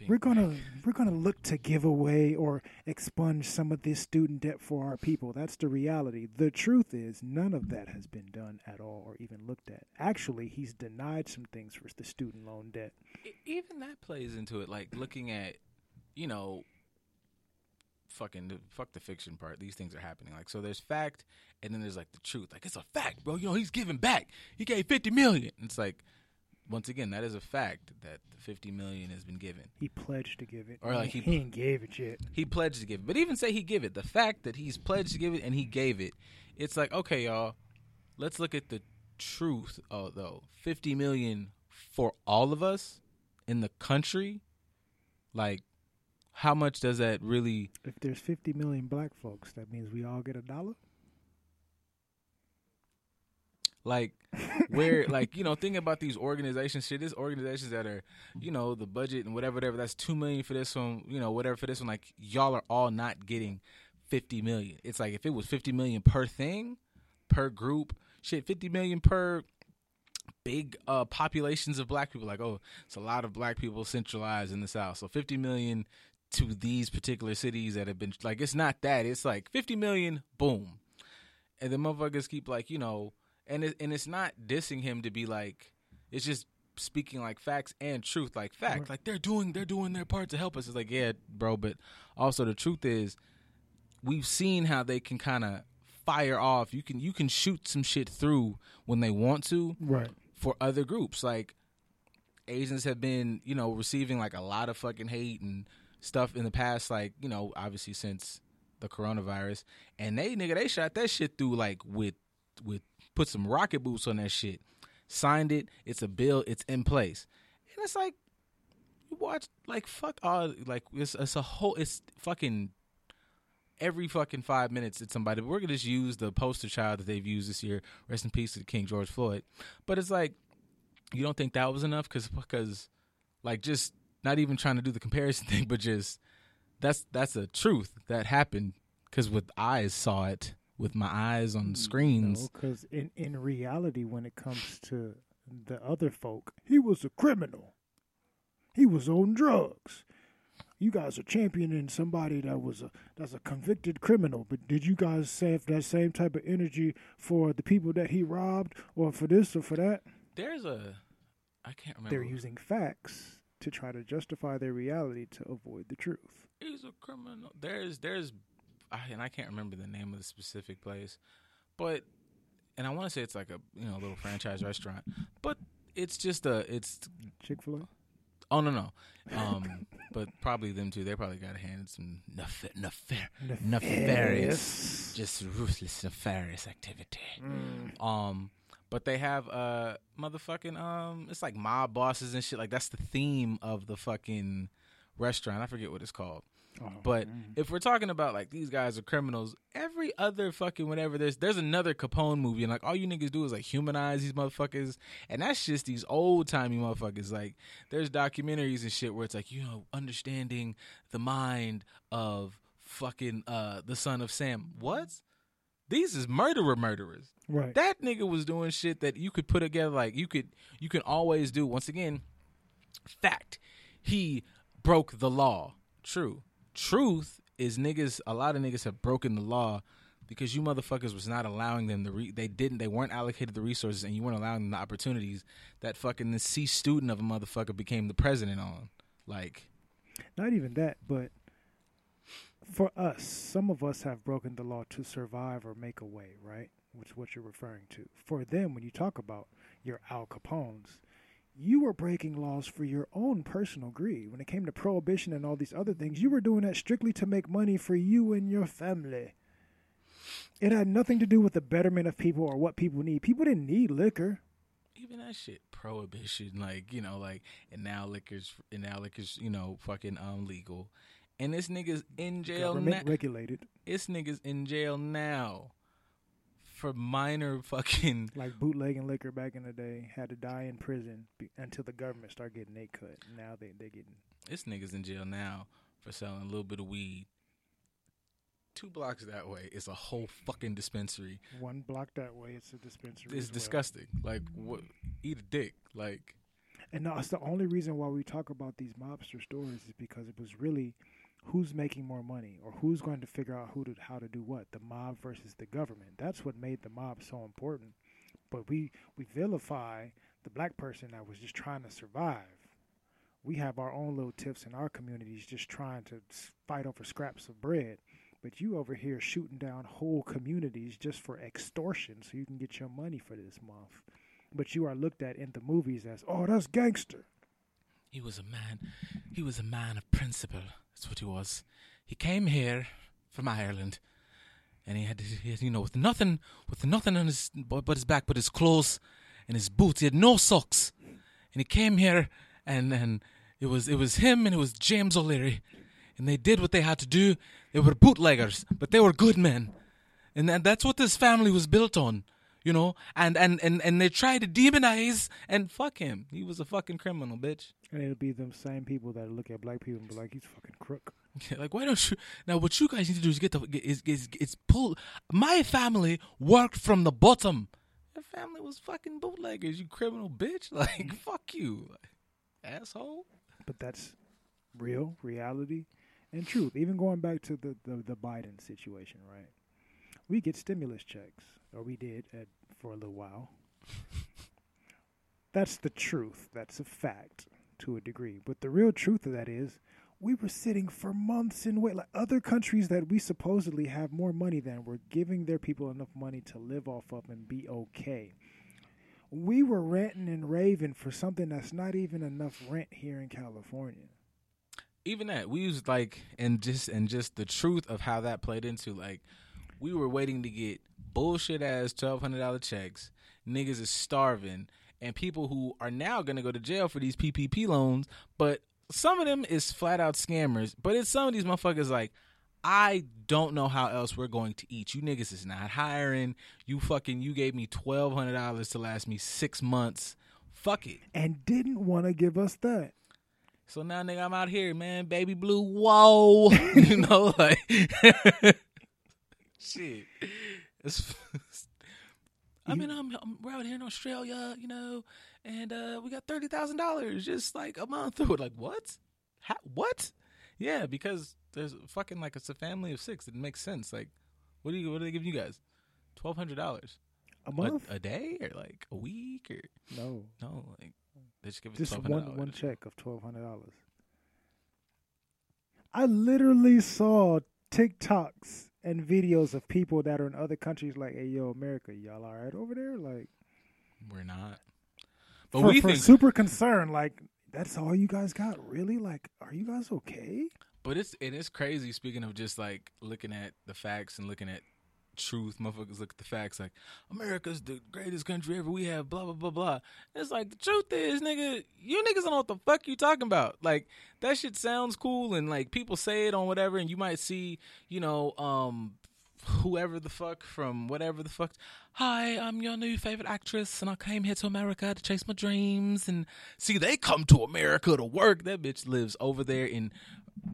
We're gonna we're gonna look to give away or expunge some of this student debt for our people. That's the reality. The truth is none of that has been done at all or even looked at. Actually, he's denied some things for the student loan debt. Even that plays into it. Like looking at, you know, fucking the, fuck the fiction part. These things are happening. Like so, there's fact, and then there's like the truth. Like it's a fact, bro. You know, he's giving back. He gave fifty million. It's like, once again, that is a fact that the fifty million has been given. He pledged to give it. Or like he, he- ain't gave it yet. He pledged to give it. But even say he give it, the fact that he's pledged to give it and he gave it, it's like, okay, y'all, let's look at the truth oh though. Fifty million for all of us in the country? Like how much does that really If there's 50 million black folks, that means we all get a dollar. like where like you know thinking about these organizations shit there's organizations that are you know the budget and whatever whatever that's two million for this one you know whatever for this one like y'all are all not getting 50 million it's like if it was 50 million per thing per group shit 50 million per big uh populations of black people like oh it's a lot of black people centralized in the south so 50 million to these particular cities that have been like it's not that it's like 50 million boom. And the motherfuckers keep like you know and it, and it's not dissing him to be like it's just speaking like facts and truth like fact like they're doing they're doing their part to help us. It's like yeah bro but also the truth is we've seen how they can kind of fire off. You can you can shoot some shit through when they want to Right. for other groups. Like asians have been you know receiving like a lot of fucking hate and stuff in the past like you know obviously since the coronavirus and they nigga they shot that shit through like with with put some rocket boots on that shit signed it it's a bill it's in place and it's like you watch like fuck all like it's, it's a whole it's fucking every fucking five minutes it's somebody. We're gonna just use the poster child that they've used this year. Rest in peace to King George Floyd. But it's like you don't think that was enough because because like just not even trying to do the comparison thing, but just that's that's a truth that happened because with eyes saw it with my eyes on the screens. because in in reality, when it comes to the other folk, he was a criminal. He was on drugs. You guys are championing somebody that was a that's a convicted criminal, but did you guys save that same type of energy for the people that he robbed, or for this or for that? There's a I can't remember. They're using facts to try to justify their reality to avoid the truth. he's a criminal. There's there's, I, and I can't remember the name of the specific place, but and I want to say it's like a you know little franchise restaurant, but it's just a it's Chick Fil A. oh no no, um, but probably them too. They probably got a hand in some nef- nefer- nefarious, just ruthless nefarious activity. Um, but they have uh motherfucking um, it's like mob bosses and shit. Like that's the theme of the fucking restaurant. I forget what it's called. But if we're talking about like these guys are criminals, every other fucking whatever there's there's another Capone movie and like all you niggas do is like humanize these motherfuckers and that's just these old timey motherfuckers. Like there's documentaries and shit where it's like, you know, understanding the mind of fucking uh the son of Sam. What? These is murderer murderers. Right. That nigga was doing shit that you could put together like you could you can always do. Once again, fact. He broke the law. True. Truth is niggas a lot of niggas have broken the law because you motherfuckers was not allowing them the re- they didn't they weren't allocated the resources and you weren't allowing them the opportunities that fucking the C student of a motherfucker became the president on. Like Not even that, but for us, some of us have broken the law to survive or make a way, right? Which is what you're referring to. For them, when you talk about your Al Capones, you were breaking laws for your own personal greed. When it came to prohibition and all these other things, you were doing that strictly to make money for you and your family. It had nothing to do with the betterment of people or what people need. People didn't need liquor. even that shit prohibition like you know like and now liquor's and now liquor's you know fucking um legal and this nigga's in jail now regulated, this nigga's in jail now for minor fucking like bootlegging liquor back in the day, had to die in prison be, until the government started getting they cut. Now they they getting this nigga's in jail now for selling a little bit of weed two blocks that way is a whole fucking dispensary one block that way. It's a dispensary. it's as well. disgusting like what eat a dick like And no, it's the only reason why we talk about these mobster stories is because it was really who's making more money or who's going to figure out who to how to do what. The mob versus the government. That's what made the mob so important. But we we vilify the black person that was just trying to survive. We have our own little tips in our communities just trying to fight over scraps of bread. But you over here shooting down whole communities just for extortion so you can get your money for this month. But you are looked at in the movies as, oh, that's gangster. He was a man. He was a man of principle. That's what he was. He came here from Ireland, and he had, you know, with nothing, with nothing on his but but his back, but his clothes and his boots. He had no socks, and he came here, and and it was it was him and it was James O'Leary, and they did what they had to do. They were bootleggers, but they were good men, and that, that's what this family was built on. You know, and, and, and, and they try to demonize and fuck him. He was a fucking criminal, bitch. And it'll be them same people that look at black people and be like, he's fucking crook. Yeah, like why don't you now? What you guys need to do is get the is is, is pull. My family worked from the bottom. Your family was fucking bootleggers. You criminal bitch. Like fuck you, asshole. But that's real, reality, and truth. Even going back to the, the, the Biden situation, right? We get stimulus checks, or we did at, for a little while. That's the truth. That's a fact to a degree. But the real truth of that is we were sitting for months in wait. Like other countries that we supposedly have more money than were giving their people enough money to live off of and be okay. We were renting and raving for something that's not even enough rent here in California. Even that we used like, and just and just the truth of how that played into like, we were waiting to get bullshit ass twelve hundred dollar checks. Niggas is starving, and people who are now gonna go to jail for these PPP loans, but some of them is flat out scammers. But it's some of these motherfuckers like, I don't know how else we're going to eat. You niggas is not hiring. You fucking you gave me twelve hundred dollars to last me six months. Fuck it. And didn't want to give us that. So now, nigga, I'm out here, man. Baby blue, whoa. you know, like, shit. It's, I mean, I'm, I'm we're out here in Australia, you know, and uh, we got thirty thousand dollars just like a month. We're like, what? How, what? Yeah, because there's fucking like it's a family of six. It makes sense. Like, what do you? What do they giving you guys? Twelve hundred dollars A month? a, day or like a week or no. no? Like they just give us Just twelve hundred one one dollars. check of twelve hundred dollars. I literally saw TikToks and videos of people that are in other countries like, "Hey, yo, America, y'all all right over there?" Like, We're not. But for, we for think super concerned. Like, that's all you guys got, really? Like, are you guys okay? But it's it is crazy. Speaking of just like looking at the facts and looking at truth, motherfuckers look at the facts like America's the greatest country ever. We have blah blah blah blah. It's like the truth is, nigga, you niggas don't know what the fuck you talking about. Like that shit sounds cool and like people say it on whatever, and you might see, you know, um, whoever the fuck from whatever the fuck. Hi, I'm your new favorite actress, and I came here to America to chase my dreams. And see, they come to America to work. That bitch lives over there in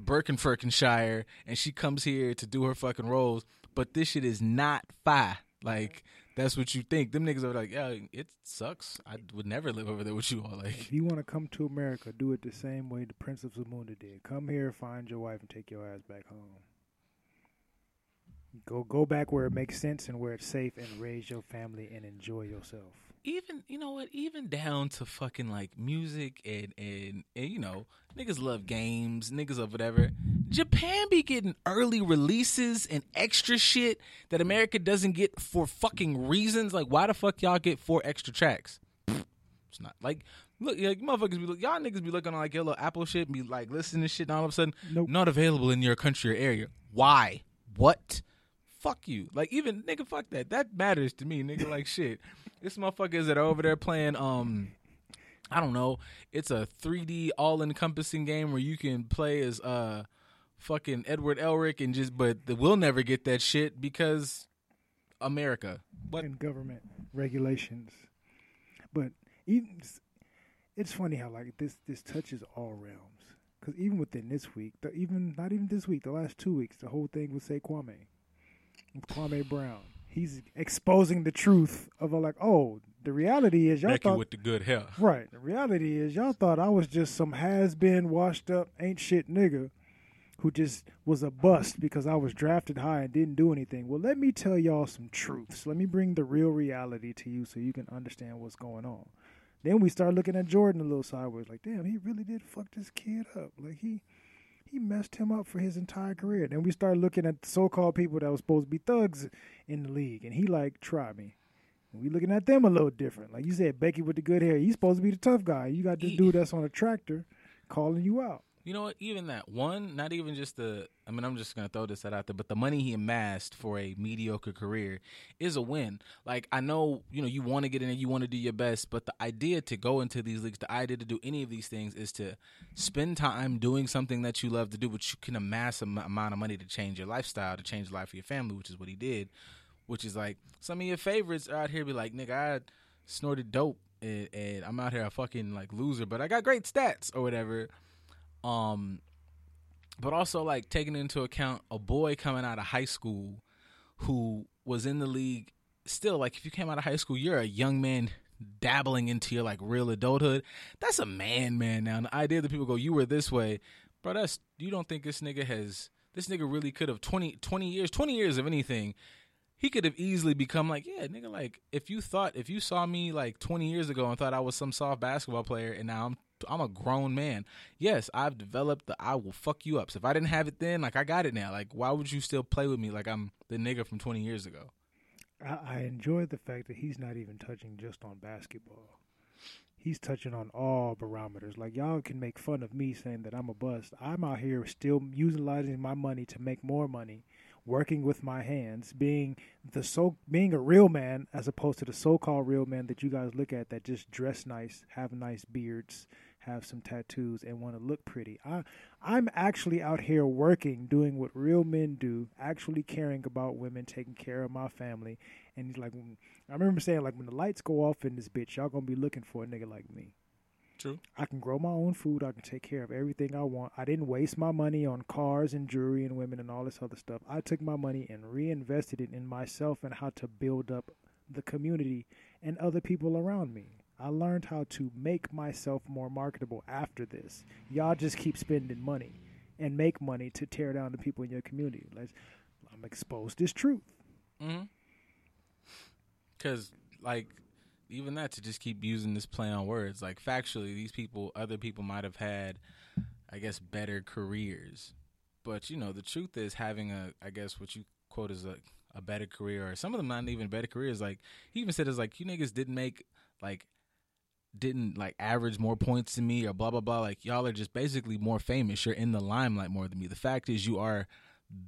Birkenfirkenshire, and she comes here to do her fucking roles. But this shit is not fi. Like that's what you think. Them niggas are like, yeah, it sucks. I would never live over there with you all. Like, If you want to come to America, do it the same way the Prince of Zamunda did. Come here, find your wife, and take your ass back home. Go go back where it makes sense and where it's safe, and raise your family and enjoy yourself. even you know what even down to fucking like music and, and and you know niggas love games niggas love whatever japan be getting early releases and extra shit that america doesn't get for fucking reasons like why the fuck y'all get four extra tracks it's not like look like motherfuckers be look y'all niggas be looking on like your little apple shit and be like listening to shit and all of a sudden Nope. not available in your country or area why what fuck you. Like even nigga, fuck that. That matters to me, nigga. Like shit. This motherfuckers that are over there playing um I don't know. It's a 3D all encompassing game where you can play as uh fucking Edward Elric and just but we'll never get that shit because America. What and government regulations. But even it's funny how like this this touches all realms. Because even within this week, the, even not even this week, the last two weeks, the whole thing with say Kwame, with Kwame Brown. He's exposing the truth of a, like, oh, the reality is y'all Becky thought with the good hair. Right. The reality is, y'all thought I was just some has been, washed up, ain't shit nigga who just was a bust because I was drafted high and didn't do anything. Well, let me tell y'all some truths. Let me bring the real reality to you so you can understand what's going on. Then we start looking at Jordan a little sideways, like, damn, he really did fuck this kid up. Like he he messed him up for his entire career. Then we start looking at so called people that was supposed to be thugs in the league, and he like, try me. And we looking at them a little different. Like you said, Becky with the good hair, he's supposed to be the tough guy. You got this dude that's on a tractor calling you out. You know what? Even that one, not even just the. I mean, I'm just gonna throw this out there, but the money he amassed for a mediocre career is a win. Like I know, you know, you want to get in there, you want to do your best, but the idea to go into these leagues, the idea to do any of these things, is to spend time doing something that you love to do, which you can amass a m- amount of money to change your lifestyle, to change the life of your family, which is what he did. Which is like some of your favorites out here be like, nigga, I snorted dope and, and I'm out here a fucking like loser, but I got great stats or whatever. Um, but also like taking into account a boy coming out of high school who was in the league still like if you came out of high school you're a young man dabbling into your like real adulthood. That's a man man. Now and the idea that people go you were this way bro that's you don't think this nigga has this nigga really could have 20 20 years 20 years of anything he could have easily become like, yeah, nigga, like if you thought if you saw me like 20 years ago and thought I was some soft basketball player and now I'm I'm a grown man. Yes, I've developed the I will fuck you up. So if I didn't have it then, like I got it now. Like why would you still play with me like I'm the nigga from 20 years ago? I, I enjoy the fact that he's not even touching just on basketball. He's touching on all barometers. Like y'all can make fun of me saying that I'm a bust. I'm out here still utilizing my money to make more money, working with my hands, being the so being a real man as opposed to the so-called real man that you guys look at that just dress nice, have nice beards, have some tattoos, and want to look pretty. I I'm actually out here working, doing what real men do, actually caring about women, taking care of my family. And he's like, I remember saying like, when the lights go off in this bitch, y'all gonna be looking for a nigga like me. True. I can grow my own food. I can take care of everything I want. I didn't waste my money on cars and jewelry and women and all this other stuff. I took my money and reinvested it in myself and how to build up the community and other people around me. I learned how to make myself more marketable after this. Y'all just keep spending money and make money to tear down the people in your community. Let's, I'm exposed this truth. Mm-hmm. Cause like even that to just keep using this play on words. Like factually, these people, other people might have had, I guess, better careers. But you know, the truth is having a, I guess, what you quote as a a better career, or some of them not even better careers. Like he even said, it's like you niggas didn't make like." Didn't like average more points than me or blah blah blah. Like y'all are just basically more famous. You're in the limelight more than me. The fact is you are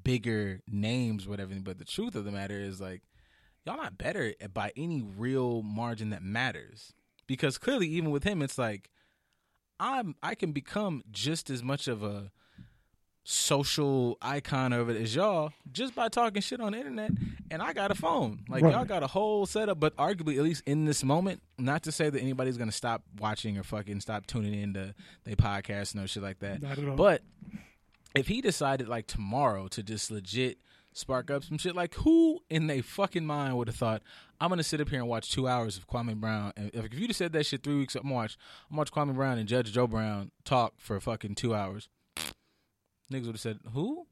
bigger names whatever. But the truth of the matter is like y'all not better by any real margin that matters. Because clearly even with him it's like i'm i can become just as much of a social icon of it is y'all just by talking shit on the internet and i got a phone like Right. y'all got a whole setup but arguably at least in this moment not to say that anybody's gonna stop watching or fucking stop tuning into their podcast no shit like that Not at all. but if he decided like tomorrow to just legit spark up some shit, like who in their fucking mind would have thought I'm gonna sit up here and watch two hours of Kwame Brown? And if, if you'd have said that shit three weeks, I'm gonna watch, I'm watch Kwame Brown and Judge Joe Brown talk for fucking two hours. Niggas would have said who?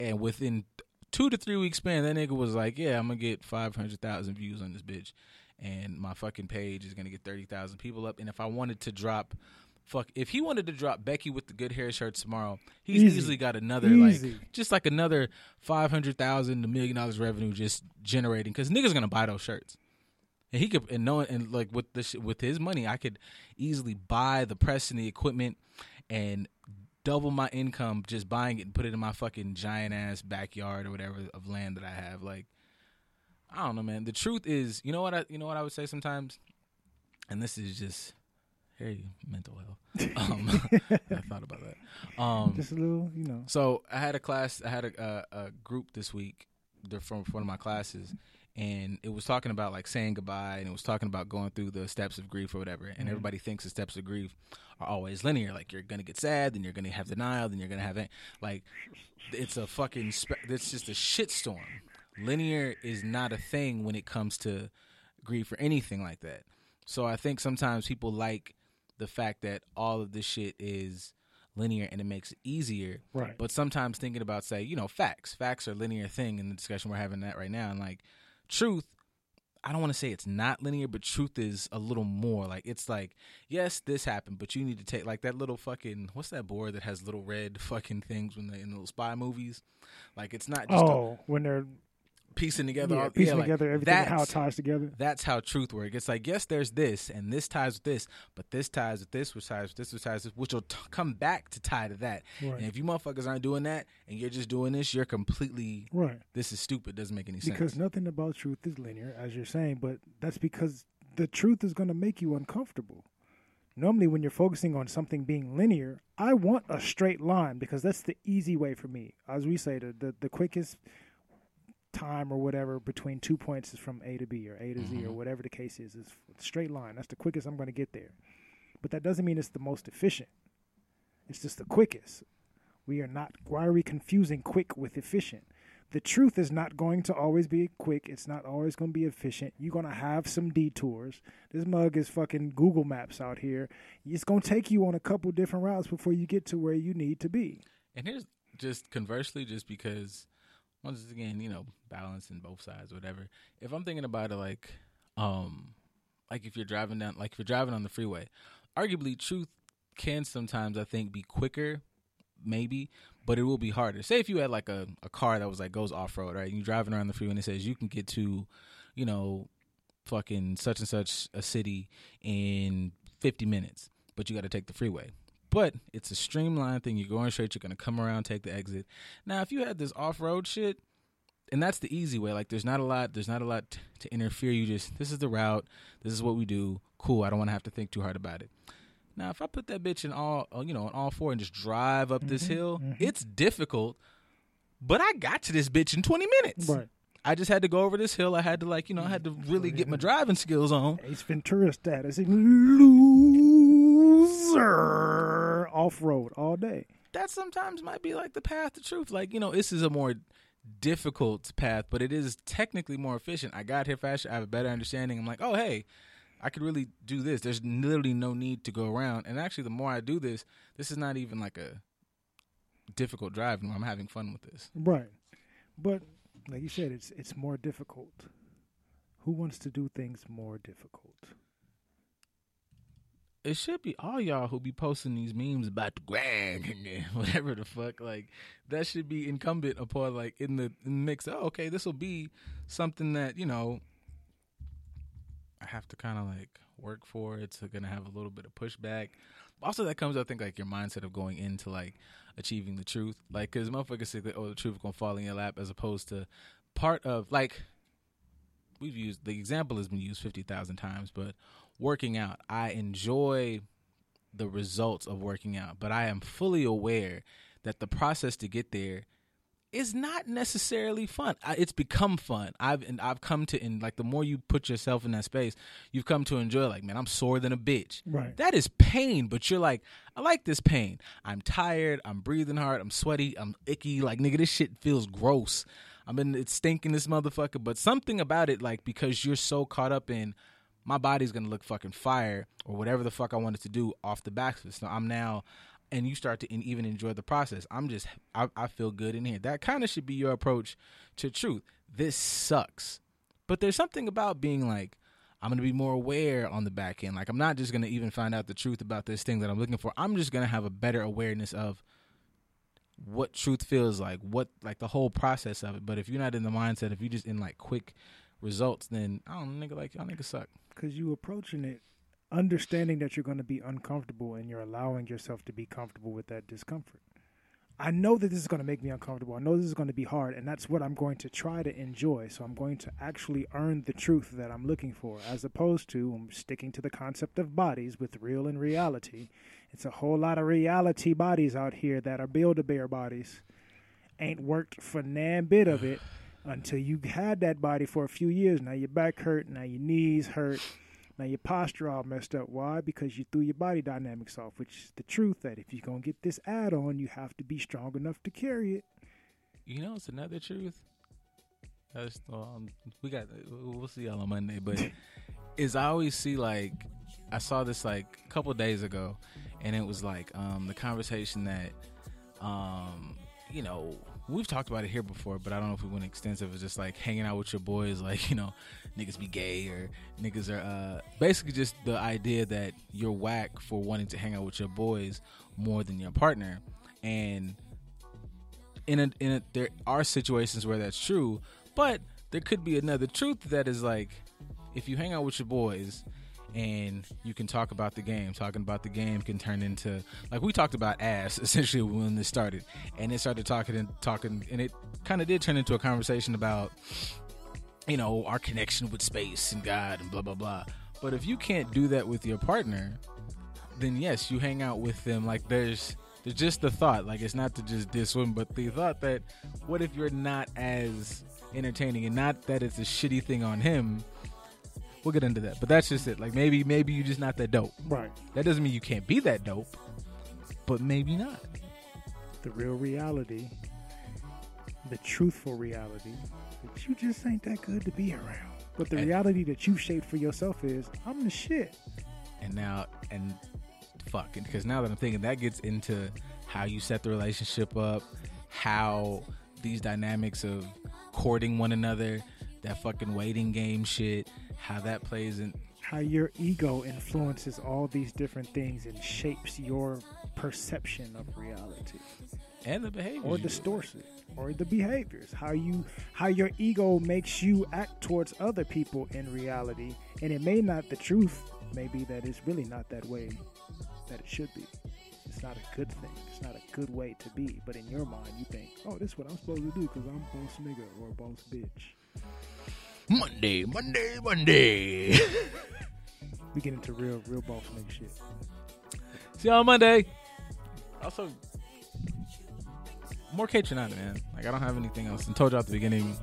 And within two to three week span, that nigga was like, "Yeah, I'm gonna get five hundred thousand views on this bitch, and my fucking page is gonna get thirty thousand people up." And if I wanted to drop, fuck, if he wanted to drop Becky with the good hair shirts tomorrow, he's Easy. easily got another Easy. like, just like another five hundred thousand to million dollars revenue just generating because niggas gonna buy those shirts. And he could, and knowing, and like with this, with his money, I could easily buy the press and the equipment, and double my income just buying it and put it in my fucking giant ass backyard or whatever of land that I have. Like, I don't know, man. The truth is, you know what I, you know what I would say sometimes, and this is just, hey, mental health. Um, I thought about that. Um, Just a little, you know. so I had a class. I had a, a, a group this week. They're from one of my classes, and it was talking about like saying goodbye, and it was talking about going through the steps of grief or whatever. And mm-hmm. everybody thinks the steps of grief are always linear. Like you're gonna get sad, then you're gonna have denial, then you're gonna have it. Like it's a fucking. Spe- it's just a shitstorm. Linear is not a thing when it comes to grief or anything like that. So I think sometimes people like the fact that all of this shit is linear and it makes it easier. Right. But sometimes thinking about say, you know, facts. Facts are a linear thing in the discussion we're having that right now. And like truth, I don't want to say it's not linear, but truth is a little more. Like it's like, yes, this happened, but you need to take like that little fucking what's that board that has little red fucking things when they in little spy movies? Like it's not just a- Oh, when they're piecing together yeah, all piecing like, together everything, and how it ties together. that's how truth works. It's like yes, there's this, and this ties with this, but this ties with this, which ties with this, which ties with this, which will t- come back to tie to that. Right. And if you motherfuckers aren't doing that, and you're just doing this, you're completely Right. this is stupid. Doesn't make any sense. Because nothing about truth is linear, as you're saying, but that's because the truth is going to make you uncomfortable. Normally, when you're focusing on something being linear, I want a straight line because that's the easy way for me. As we say, the the, the quickest time or whatever between two points is from A to B or A to Z or mm-hmm. whatever the case is, is straight line. That's the quickest I'm going to get there. But that doesn't mean it's the most efficient. It's just the quickest. We are not. Why are we confusing quick with efficient? The truth is not going to always be quick. It's not always going to be efficient. You're going to have some detours. This mug is fucking Google Maps out here. It's going to take you on a couple different routes before you get to where you need to be. And here's just conversely, just because once again, you know, balancing both sides, whatever. If I'm thinking about it, like, um, like if you're driving down, like if you're driving on the freeway, arguably, truth can sometimes I think be quicker, maybe, but it will be harder. Say if you had like a, a car that was like goes off road, right? And you're driving around the freeway and it says you can get to, you know, fucking such and such a city in 50 minutes, but you got to take the freeway. But it's a streamlined thing. You're going straight. You're going to come around, take the exit. Now, if you had this off road shit, and that's the easy way. Like, there's not a lot. There's not a lot t- to interfere. You just this is the route. This is what we do. Cool. I don't want to have to think too hard about it. Now, if I put that bitch in all, uh, you know, in all four and just drive up this mm-hmm, hill, mm-hmm. it's difficult. But I got to this bitch in 20 minutes. Right. I just had to go over this hill. I had to like, you know, I had to mm-hmm. really get my driving skills on. Ace Ventura status. Loser. Off road all day. that sometimes might be like the path to truth. Like, you know, this is a more difficult path, but it is technically more efficient. I got here faster. I have a better understanding. I'm like, oh, hey, I could really do this. There's literally no need to go around. And actually, the more I do this, this is not even like a difficult drive. I'm having fun with this. Right. But like you said, it's it's more difficult. Who wants to do things more difficult? It should be all y'all who be posting these memes about the grind and whatever the fuck. Like that should be incumbent upon like in the, in the mix. Oh, okay, this will be something that you know I have to kind of like work for. It's gonna have a little bit of pushback. Also, that comes, I think, like your mindset of going into like achieving the truth. Like, cause motherfuckers say that oh, the truth gonna fall in your lap, as opposed to part of like we've used the example has been used 50,000 times, but working out, I enjoy the results of working out, but I am fully aware that the process to get there is not necessarily fun. It's become fun. I've and I've come to and like the more you put yourself in that space, you've come to enjoy. Like, man, I'm sore than a bitch. Right. That is pain, but you're like, I like this pain. I'm tired. I'm breathing hard. I'm sweaty. I'm icky. Like, nigga, this shit feels gross. I'm in it's stinking this motherfucker. But something about it, like, because you're so caught up in my body's gonna look fucking fire or whatever the fuck I wanted to do off the back. So I'm now and you start to in, even enjoy the process. I'm just I, I feel good in here. That kind of should be your approach to truth. This sucks, but there's something about being like. I'm gonna be more aware on the back end. Like I'm not just gonna even find out the truth about this thing that I'm looking for. I'm just gonna have a better awareness of what truth feels like, what like the whole process of it. But if you're not in the mindset, if you're just in like quick results, then I don't know, nigga like y'all niggas suck. because you approaching it understanding that you're going to be uncomfortable and you're allowing yourself to be comfortable with that discomfort. I know that this is going to make me uncomfortable. I know this is going to be hard and that's what i'm going to try to enjoy. So i'm going to actually earn the truth that i'm looking for as opposed to i'm sticking to the concept of bodies with real and reality. It's a whole lot of reality bodies out here that are build-a-bear bodies. Ain't worked for nan bit of it until you had that body for a few years. Now your back hurt, now your knees hurt, now your posture all messed up. Why? Because you threw your body dynamics off, which is the truth that if you're gonna get this add on, you have to be strong enough to carry it. You know, it's another truth. That's, um, we got. We'll see y'all on Monday, but is I always see like I saw this like a couple days ago, and it was like um, the conversation that um, you know we've talked about it here before, but I don't know if we went extensive. It's just like hanging out with your boys, like you know, niggas be gay or niggas are uh, basically just the idea that you're whack for wanting to hang out with your boys more than your partner, and in a, in a, there are situations where that's true, but there could be another truth that is like if you hang out with your boys and you can talk about the game. Talking about the game can turn into like we talked about ass essentially when this started, and it started talking and talking, and it kind of did turn into a conversation about you know our connection with space and God and blah blah blah. But if you can't do that with your partner, then yes, you hang out with them. Like there's there's just the thought, like it's not to just diss them, but the thought that what if you're not as entertaining and not that it's a shitty thing on him we'll get into that but that's just it like maybe maybe you're just not that dope Right. that doesn't mean you can't be that dope but maybe not The real reality, the truthful reality, that you just ain't that good to be around. But the And- reality that you've shaped for yourself is, I'm the shit. and now and fuck because now that i'm thinking that gets into how you set the relationship up how these dynamics of courting one another that fucking waiting game shit how that plays in. How your ego influences all these different things and shapes your perception of reality. and the behavior or distorts it. Or the behaviors. How you how your ego makes you act towards other people in reality. And it may not the truth may be that it's really not that way that it should be. It's not a good thing. It's not a good way to be. But in your mind you think oh this is what i'm supposed to do because i'm a boss nigga or a boss bitch monday monday monday we get into real real boss nigga shit See y'all on Monday. Also, more Kaytranada, man. Like I don't have anything else. And told y'all at the beginning,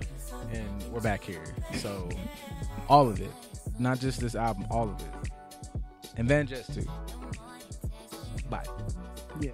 and we're back here. So all of it, not just this album, all of it, and then just too. Bye. yeah